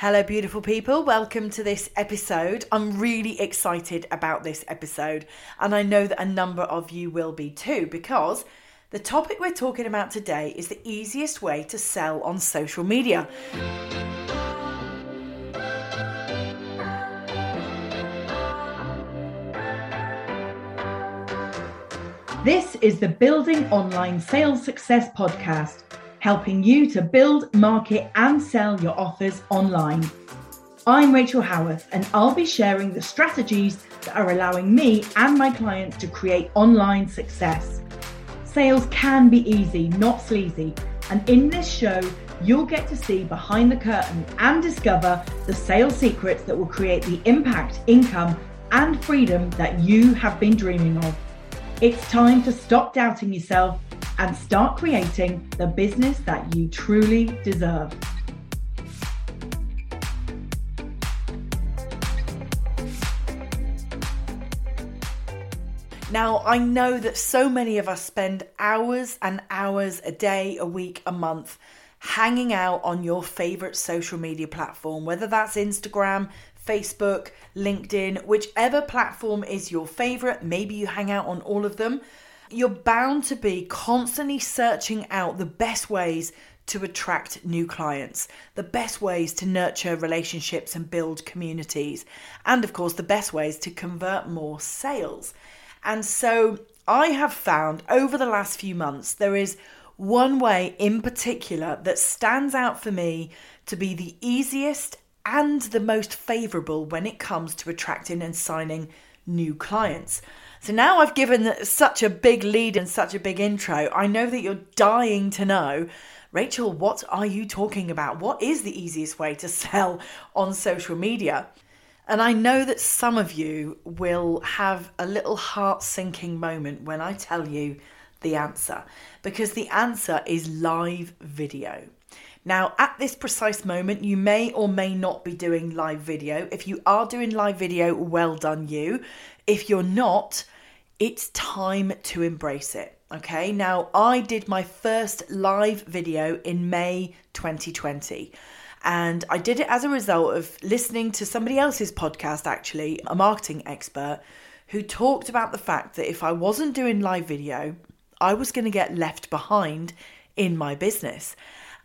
Hello, beautiful people. Welcome to this episode. I'm really excited about this episode, and I know that a number of you will be too, because the topic we're talking about today is the easiest way to sell on social media. This is the Building Online Sales Success Podcast helping you to build, market, and sell your offers online. I'm Rachel Howarth, and I'll be sharing the strategies that are allowing me and my clients to create online success. Sales can be easy, not sleazy, and in this show, you'll get to see behind the curtain and discover the sales secrets that will create the impact, income, and freedom that you have been dreaming of. It's time to stop doubting yourself and start creating the business that you truly deserve. Now, I know that so many of us spend hours and hours a day, a week, a month hanging out on your favorite social media platform, whether that's Instagram, Facebook, LinkedIn, whichever platform is your favorite. Maybe you hang out on all of them. You're bound to be constantly searching out the best ways to attract new clients, the best ways to nurture relationships and build communities, and of course, the best ways to convert more sales. And so I have found over the last few months there is one way in particular that stands out for me to be the easiest and the most favorable when it comes to attracting and signing new clients. So now I've given such a big lead and such a big intro, I know that you're dying to know. Rachel, what are you talking about? What is the easiest way to sell on social media? And I know that some of you will have a little heart sinking moment when I tell you the answer, because the answer is live video. Now, at this precise moment, you may or may not be doing live video. If you are doing live video, well done, you. If you're not, it's time to embrace it. Okay, now I did my first live video in May 2020. And I did it as a result of listening to somebody else's podcast, actually, a marketing expert, who talked about the fact that if I wasn't doing live video, I was going to get left behind in my business.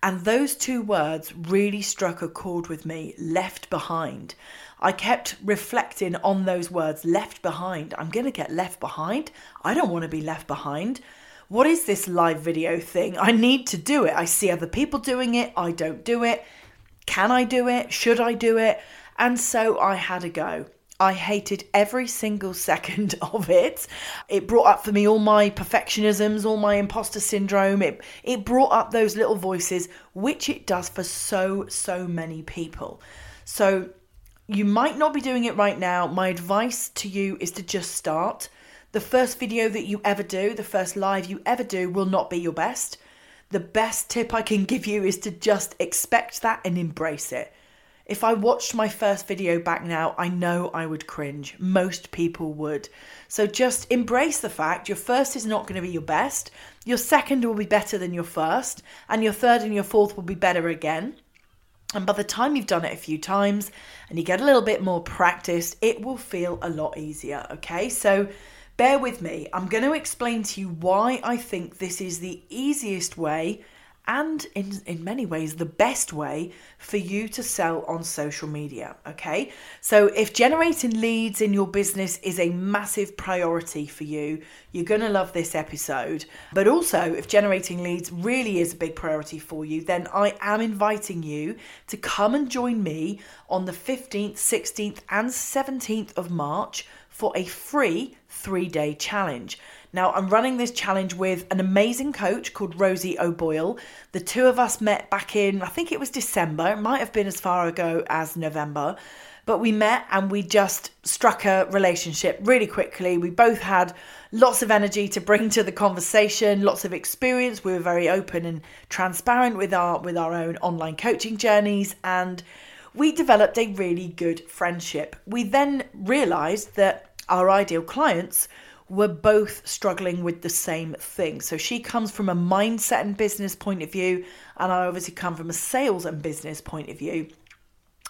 And those two words really struck a chord with me left behind. I kept reflecting on those words left behind. I'm going to get left behind. I don't want to be left behind. What is this live video thing? I need to do it. I see other people doing it. I don't do it. Can I do it? Should I do it? And so I had a go. I hated every single second of it. It brought up for me all my perfectionisms, all my imposter syndrome. It it brought up those little voices, which it does for so so many people. So you might not be doing it right now. My advice to you is to just start. The first video that you ever do, the first live you ever do, will not be your best. The best tip I can give you is to just expect that and embrace it. If I watched my first video back now, I know I would cringe. Most people would. So just embrace the fact your first is not going to be your best, your second will be better than your first, and your third and your fourth will be better again. And by the time you've done it a few times and you get a little bit more practice, it will feel a lot easier. Okay, so bear with me. I'm going to explain to you why I think this is the easiest way and in, in many ways the best way for you to sell on social media. Okay, so if generating leads in your business is a massive priority for you, you're going to love this episode. But also, if generating leads really is a big priority for you, then I am inviting you to come and join me on the 15th, 16th, and 17th of March for a free three day challenge. Now, I'm running this challenge with an amazing coach called Rosie O'Boyle. The two of us met back in, I think it was December, it might have been as far ago as November. But we met and we just struck a relationship really quickly. We both had lots of energy to bring to the conversation, lots of experience. We were very open and transparent with our with our own online coaching journeys and we developed a really good friendship. We then realized that our ideal clients were both struggling with the same thing. So she comes from a mindset and business point of view, and I obviously come from a sales and business point of view.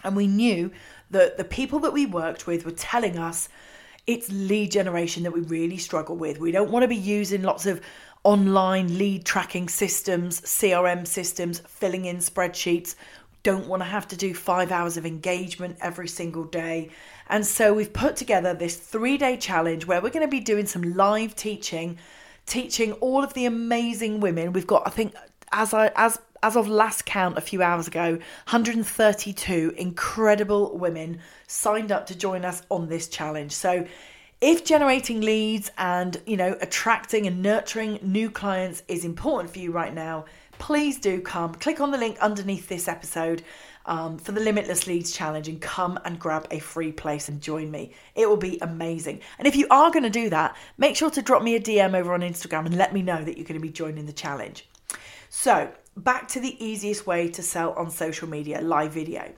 And we knew that the people that we worked with were telling us it's lead generation that we really struggle with. We don't want to be using lots of online lead tracking systems, CRM systems, filling in spreadsheets. Don't want to have to do five hours of engagement every single day. And so we've put together this three day challenge where we're going to be doing some live teaching, teaching all of the amazing women. We've got, I think, as I as as of last count a few hours ago, 132 incredible women signed up to join us on this challenge. So if generating leads and, you know, attracting and nurturing new clients is important for you right now, please do come. Click on the link underneath this episode um, for the Limitless Leads Challenge and come and grab a free place and join me. It will be amazing. And if you are going to do that, make sure to drop me a DM over on Instagram and let me know that you're going to be joining the challenge. So, back to the easiest way to sell on social media live video.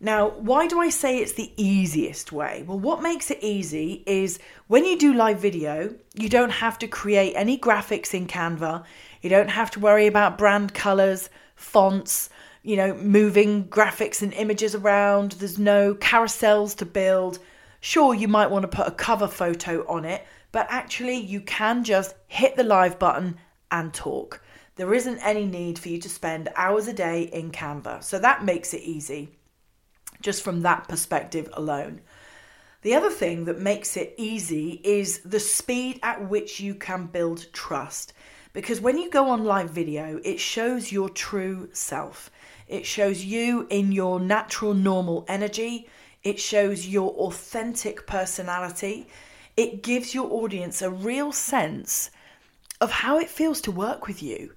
Now, why do I say it's the easiest way? Well, what makes it easy is when you do live video, you don't have to create any graphics in Canva. You don't have to worry about brand colors, fonts, you know, moving graphics and images around. There's no carousels to build. Sure, you might want to put a cover photo on it, but actually, you can just hit the live button and talk. There isn't any need for you to spend hours a day in Canva. So that makes it easy, just from that perspective alone. The other thing that makes it easy is the speed at which you can build trust. Because when you go on live video, it shows your true self. It shows you in your natural, normal energy. It shows your authentic personality. It gives your audience a real sense of how it feels to work with you.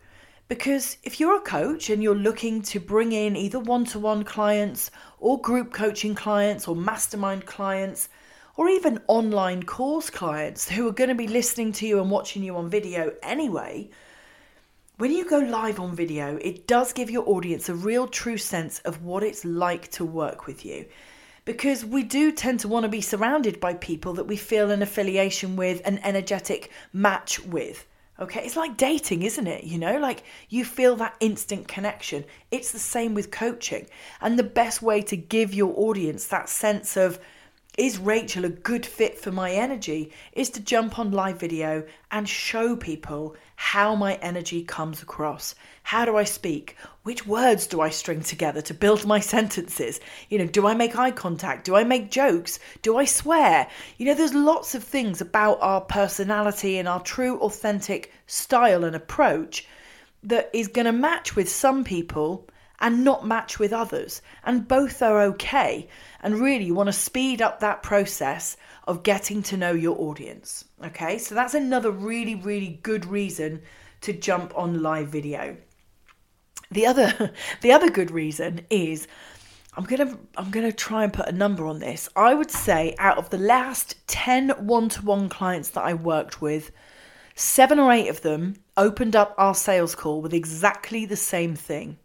Because if you're a coach and you're looking to bring in either one to one clients or group coaching clients or mastermind clients or even online course clients who are going to be listening to you and watching you on video anyway, when you go live on video, it does give your audience a real true sense of what it's like to work with you. Because we do tend to want to be surrounded by people that we feel an affiliation with, an energetic match with. Okay, it's like dating, isn't it? You know, like you feel that instant connection. It's the same with coaching. And the best way to give your audience that sense of, is Rachel a good fit for my energy? Is to jump on live video and show people how my energy comes across. How do I speak? Which words do I string together to build my sentences? You know, do I make eye contact? Do I make jokes? Do I swear? You know, there's lots of things about our personality and our true, authentic style and approach that is going to match with some people and not match with others. And both are okay. And really, you want to speed up that process of getting to know your audience. Okay, so that's another really, really good reason to jump on live video. The other, the other good reason is I'm gonna I'm gonna try and put a number on this. I would say out of the last 10 one-to-one clients that I worked with, seven or eight of them opened up our sales call with exactly the same thing.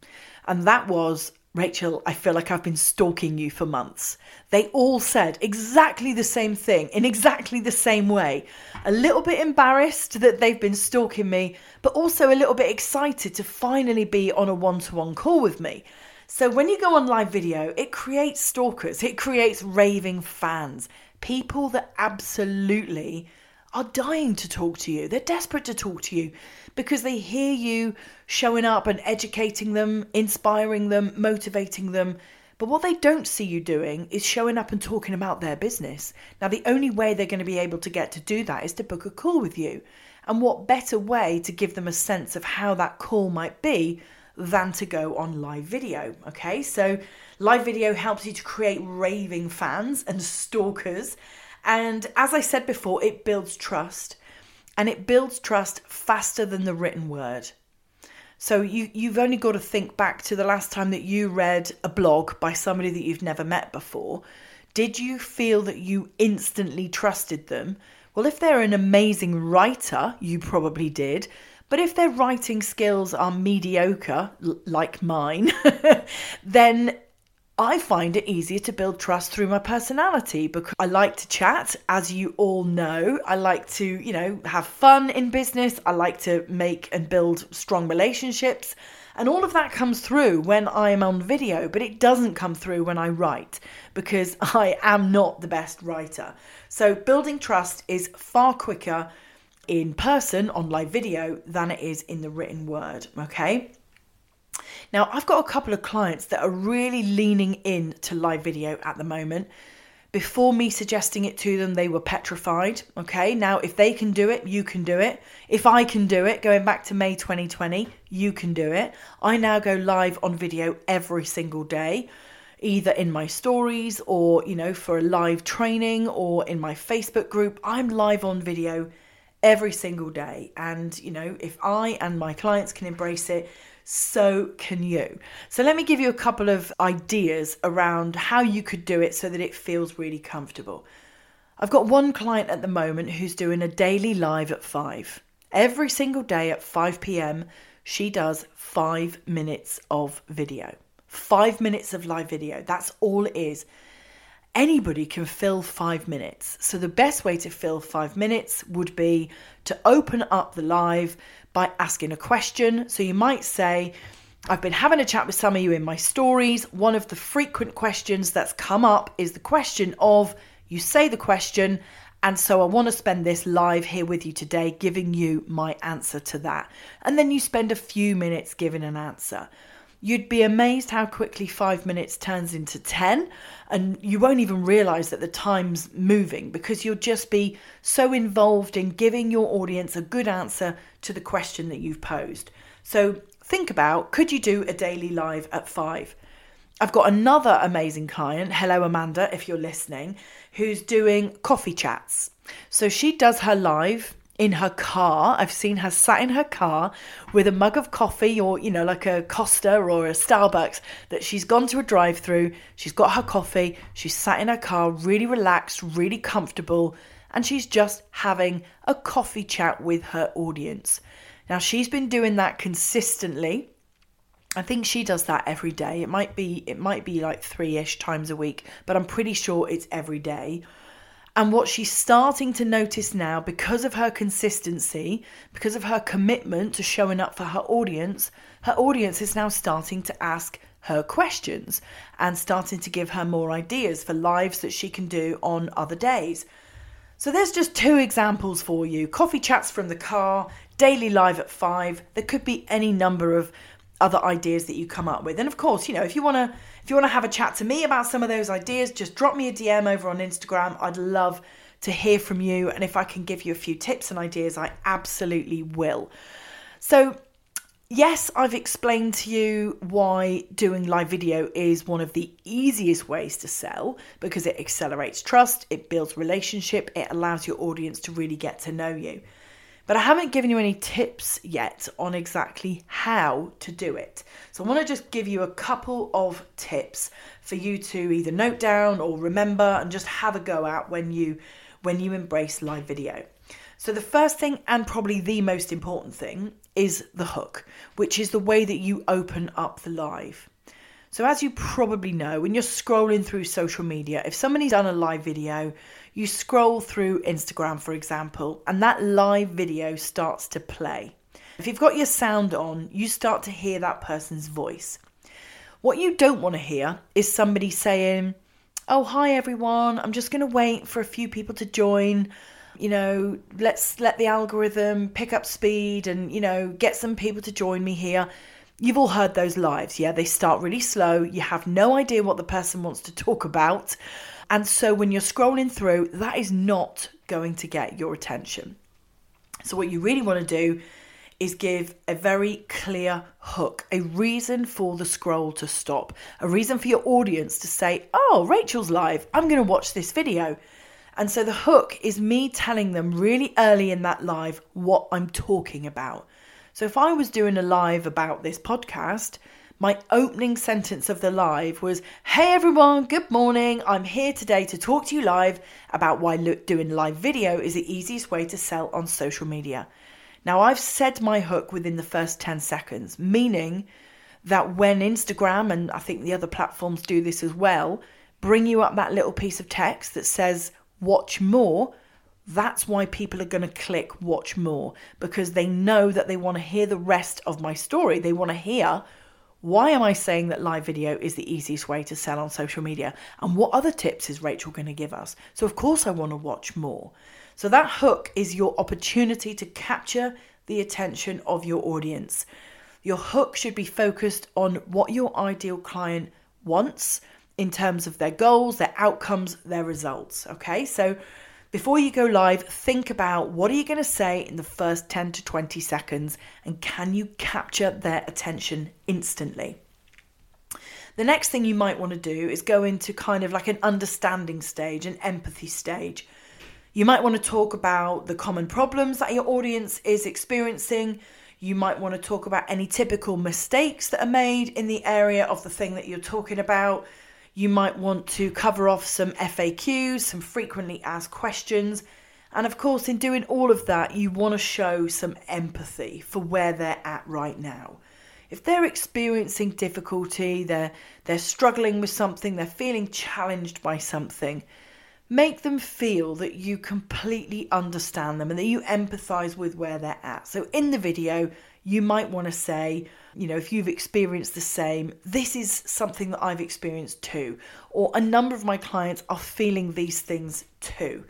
And that was, Rachel, I feel like I've been stalking you for months. They all said exactly the same thing in exactly the same way. A little bit embarrassed that they've been stalking me, but also a little bit excited to finally be on a one to one call with me. So when you go on live video, it creates stalkers, it creates raving fans, people that absolutely are dying to talk to you. They're desperate to talk to you because they hear you showing up and educating them, inspiring them, motivating them. But what they don't see you doing is showing up and talking about their business. Now, the only way they're going to be able to get to do that is to book a call with you. And what better way to give them a sense of how that call might be than to go on live video? Okay, so live video helps you to create raving fans and stalkers. And as I said before, it builds trust and it builds trust faster than the written word. So you you've only got to think back to the last time that you read a blog by somebody that you've never met before. Did you feel that you instantly trusted them? Well, if they're an amazing writer, you probably did. But if their writing skills are mediocre, like mine, then I find it easier to build trust through my personality because I like to chat, as you all know. I like to, you know, have fun in business. I like to make and build strong relationships. And all of that comes through when I am on video, but it doesn't come through when I write because I am not the best writer. So building trust is far quicker in person on live video than it is in the written word, okay? Now, I've got a couple of clients that are really leaning in to live video at the moment. Before me suggesting it to them, they were petrified. Okay, now if they can do it, you can do it. If I can do it, going back to May 2020, you can do it. I now go live on video every single day, either in my stories or, you know, for a live training or in my Facebook group. I'm live on video every single day. And, you know, if I and my clients can embrace it, so can you. So, let me give you a couple of ideas around how you could do it so that it feels really comfortable. I've got one client at the moment who's doing a daily live at 5. Every single day at 5 pm, she does five minutes of video. Five minutes of live video. That's all it is. Anybody can fill five minutes. So, the best way to fill five minutes would be to open up the live by asking a question. So you might say, I've been having a chat with some of you in my stories. One of the frequent questions that's come up is the question of you say the question, and so I want to spend this live here with you today, giving you my answer to that. And then you spend a few minutes giving an answer. You'd be amazed how quickly five minutes turns into 10, and you won't even realize that the time's moving because you'll just be so involved in giving your audience a good answer to the question that you've posed. So think about could you do a daily live at five? I've got another amazing client, hello Amanda, if you're listening, who's doing coffee chats. So she does her live in her car. I've seen her sat in her car with a mug of coffee or, you know, like a Costa or a Starbucks that she's gone to a drive through. She's got her coffee. She's sat in her car, really relaxed, really comfortable, and she's just having a coffee chat with her audience. Now, she's been doing that consistently. I think she does that every day. It might be it might be like 3ish times a week, but I'm pretty sure it's every day. And what she's starting to notice now, because of her consistency, because of her commitment to showing up for her audience, her audience is now starting to ask her questions and starting to give her more ideas for lives that she can do on other days. So there's just two examples for you coffee chats from the car, daily live at five. There could be any number of other ideas that you come up with. And of course, you know, if you want to if you want to have a chat to me about some of those ideas, just drop me a DM over on Instagram. I'd love to hear from you and if I can give you a few tips and ideas, I absolutely will. So, yes, I've explained to you why doing live video is one of the easiest ways to sell because it accelerates trust, it builds relationship, it allows your audience to really get to know you. But I haven't given you any tips yet on exactly how to do it. So I want to just give you a couple of tips for you to either note down or remember and just have a go at when you when you embrace live video. So the first thing and probably the most important thing is the hook, which is the way that you open up the live. So as you probably know, when you're scrolling through social media, if somebody's done a live video, you scroll through Instagram, for example, and that live video starts to play. If you've got your sound on, you start to hear that person's voice. What you don't want to hear is somebody saying, Oh, hi everyone, I'm just going to wait for a few people to join. You know, let's let the algorithm pick up speed and, you know, get some people to join me here. You've all heard those lives, yeah? They start really slow. You have no idea what the person wants to talk about. And so when you're scrolling through, that is not going to get your attention. So, what you really want to do is give a very clear hook, a reason for the scroll to stop, a reason for your audience to say, Oh, Rachel's live, I'm going to watch this video. And so the hook is me telling them really early in that live what I'm talking about. So if I was doing a live about this podcast, my opening sentence of the live was Hey everyone, good morning. I'm here today to talk to you live about why doing live video is the easiest way to sell on social media. Now, I've said my hook within the first 10 seconds, meaning that when Instagram and I think the other platforms do this as well, bring you up that little piece of text that says watch more, That's why people are going to click watch more because they know that they want to hear the rest of my story. They want to hear why am I saying that live video is the easiest way to sell on social media? And what other tips is Rachel going to give us? So, of course, I want to watch more. So, that hook is your opportunity to capture the attention of your audience. Your hook should be focused on what your ideal client wants in terms of their goals, their outcomes, their results. Okay, so before you go live, think about what are you going to say in the first 10 to 20 seconds and can you capture their attention instantly? The next thing you might want to do is go into kind of like an understanding stage, an empathy stage. You might want to talk about the common problems that your audience is experiencing. You might want to talk about any typical mistakes that are made in the area of the thing that you're talking about. You might want to cover off some FAQs, some frequently asked questions. And of course, in doing all of that, you want to show some empathy for where they're at right now. If they're experiencing difficulty, they're, they're struggling with something, they're feeling challenged by something, make them feel that you completely understand them and that you empathize with where they're at. So in the video, you might want to say, you know, if you've experienced the same, this is something that I've experienced too. Or a number of my clients are feeling these things too.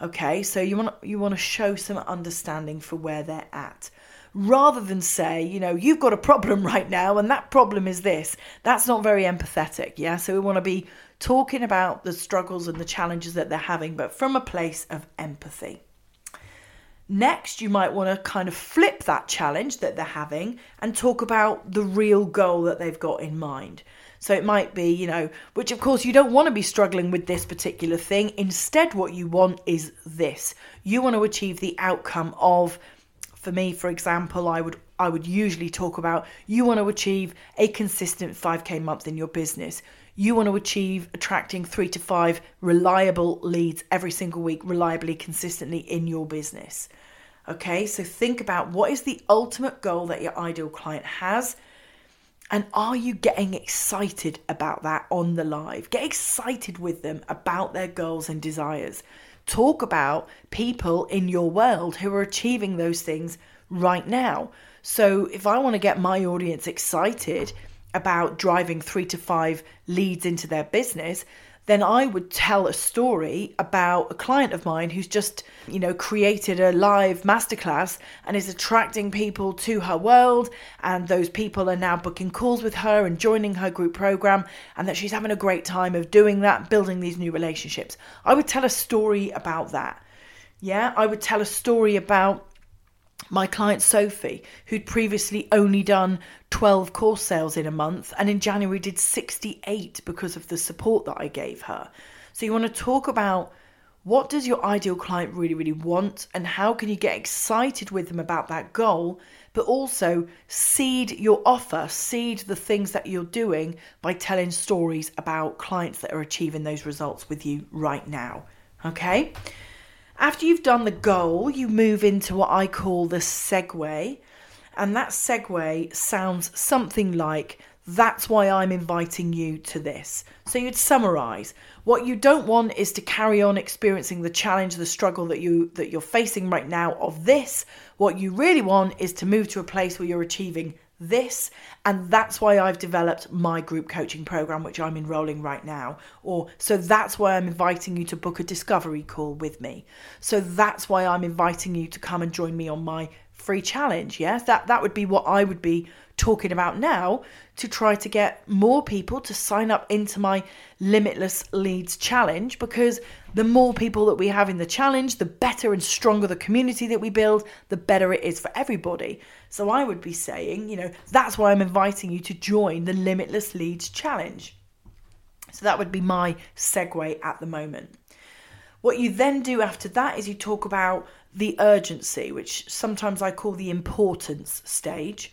Okay, so you want you want to show some understanding for where they're at. Rather than say, you know, you've got a problem right now and that problem is this. That's not very empathetic, yeah? So we want to be talking about the struggles and the challenges that they're having, but from a place of empathy. Next, you might want to kind of flip that challenge that they're having and talk about the real goal that they've got in mind. So it might be, you know, which of course you don't want to be struggling with this particular thing. Instead, what you want is this. You want to achieve the outcome of, for me, for example, I would I would usually talk about you want to achieve a consistent 5k month in your business. You want to achieve attracting three to five reliable leads every single week, reliably, consistently in your business. Okay, so think about what is the ultimate goal that your ideal client has. And are you getting excited about that on the live? Get excited with them about their goals and desires. Talk about people in your world who are achieving those things right now. So, if I want to get my audience excited about driving three to five leads into their business, then I would tell a story about a client of mine who's just, you know, created a live masterclass and is attracting people to her world. And those people are now booking calls with her and joining her group program, and that she's having a great time of doing that, building these new relationships. I would tell a story about that. Yeah, I would tell a story about my client Sophie, who'd previously only done 12 course sales in a month and in January did 68 because of the support that I gave her. So you want to talk about what does your ideal client really really want and how can you get excited with them about that goal but also seed your offer seed the things that you're doing by telling stories about clients that are achieving those results with you right now okay after you've done the goal, you move into what I call the segue. And that segue sounds something like that's why I'm inviting you to this. So you'd summarize. What you don't want is to carry on experiencing the challenge, the struggle that you that you're facing right now of this. What you really want is to move to a place where you're achieving this and that's why I've developed my group coaching program which I'm enrolling right now or so that's why I'm inviting you to book a discovery call with me. So that's why I'm inviting you to come and join me on my free challenge yes that that would be what I would be talking about now to try to get more people to sign up into my limitless leads challenge because the more people that we have in the challenge the better and stronger the community that we build the better it is for everybody so I would be saying, you know, that's why I'm inviting you to join the Limitless Leads Challenge. So that would be my segue at the moment. What you then do after that is you talk about the urgency, which sometimes I call the importance stage.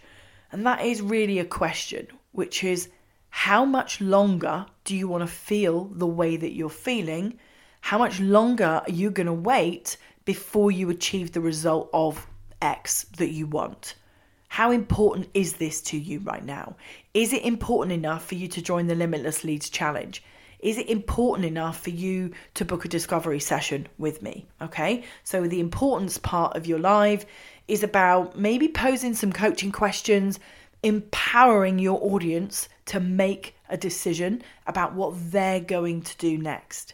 And that is really a question, which is how much longer do you want to feel the way that you're feeling? How much longer are you going to wait before you achieve the result of X that you want? How important is this to you right now? Is it important enough for you to join the Limitless Leads Challenge? is it important enough for you to book a discovery session with me? Okay, so the importance part of your live is about maybe posing some coaching questions, empowering your audience to make a decision about what they're going to do next.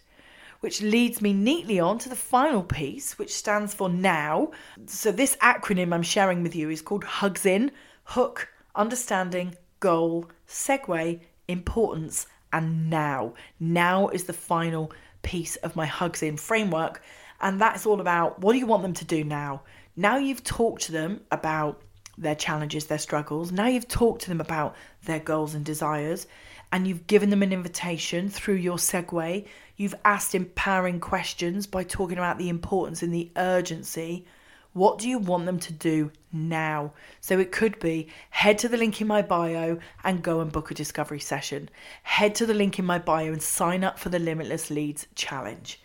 Which leads me neatly on to the final piece, which stands for now. So, this acronym I'm sharing with you is called HUGS IN Hook, Understanding, Goal, Segue, Importance, and Now. Now is the final piece of my HUGS IN framework. And that's all about what do you want them to do now? Now you've talked to them about their challenges, their struggles. Now you've talked to them about their goals and desires, and you've given them an invitation through your segue. You've asked empowering questions by talking about the importance and the urgency. What do you want them to do now? So it could be head to the link in my bio and go and book a discovery session. Head to the link in my bio and sign up for the Limitless Leads Challenge.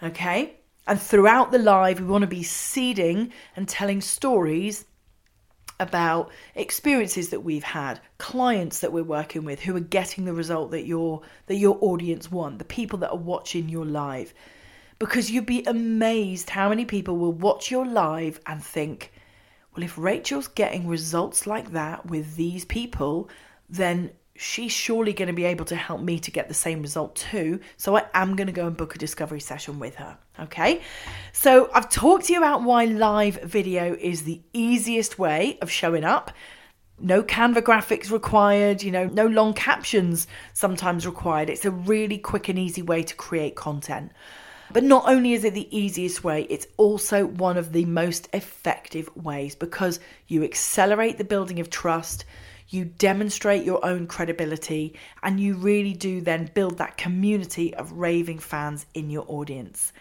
Okay? And throughout the live, we want to be seeding and telling stories about experiences that we've had, clients that we're working with who are getting the result that your that your audience want, the people that are watching your live. Because you'd be amazed how many people will watch your live and think, well, if Rachel's getting results like that with these people, then she's surely going to be able to help me to get the same result too. So I am going to go and book a discovery session with her. Okay. So I've talked to you about why live video is the easiest way of showing up. No Canva graphics required, you know, no long captions sometimes required. It's a really quick and easy way to create content. But not only is it the easiest way, it's also one of the most effective ways because you accelerate the building of trust you demonstrate your own credibility, and you really do then build that community of raving fans in your audience.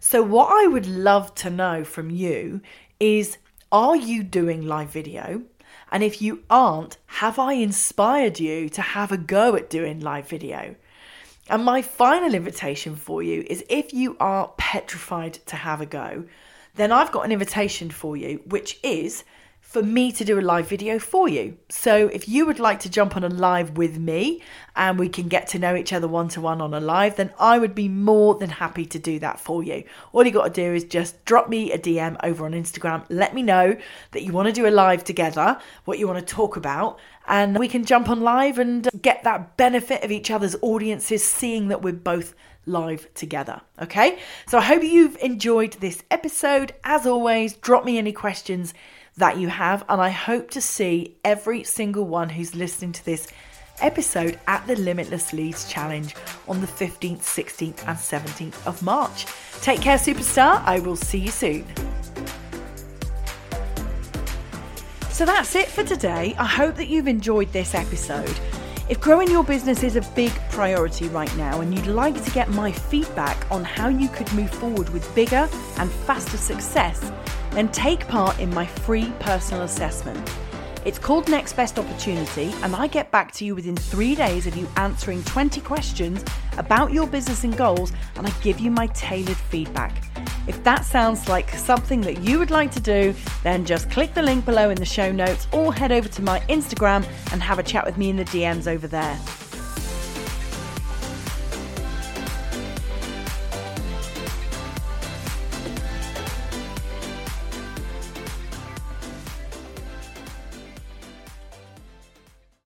So, what I would love to know from you is are you doing live video? And if you aren't, have I inspired you to have a go at doing live video? And my final invitation for you is if you are petrified to have a go, then I've got an invitation for you, which is for me to do a live video for you. So if you would like to jump on a live with me and we can get to know each other one to one on a live, then I would be more than happy to do that for you. All you got to do is just drop me a DM over on Instagram. Let me know that you want to do a live together, what you want to talk about, and we can jump on live and uh, get that benefit of each other's audiences, seeing that we're both live together. Okay, so I hope you've enjoyed this episode. As always, drop me any questions that you have. And I hope to see every single one who's listening to this episode at the Limitless Leads Challenge on the 15th, 16th, and 17th of March. Take care, superstar. I will see you soon. So that's it for today. I hope that you've enjoyed this episode. If growing your business is a big priority right now and you'd like to get my feedback on how you could move forward with bigger and faster success, then take part in my free personal assessment. It's called Next Best Opportunity, and I get back to you within three days of you answering 20 questions about your business and goals, and I give you my tailored feedback. If that sounds like something that you would like to do, then just click the link below in the show notes or head over to my Instagram and have a chat with me in the DMs over there.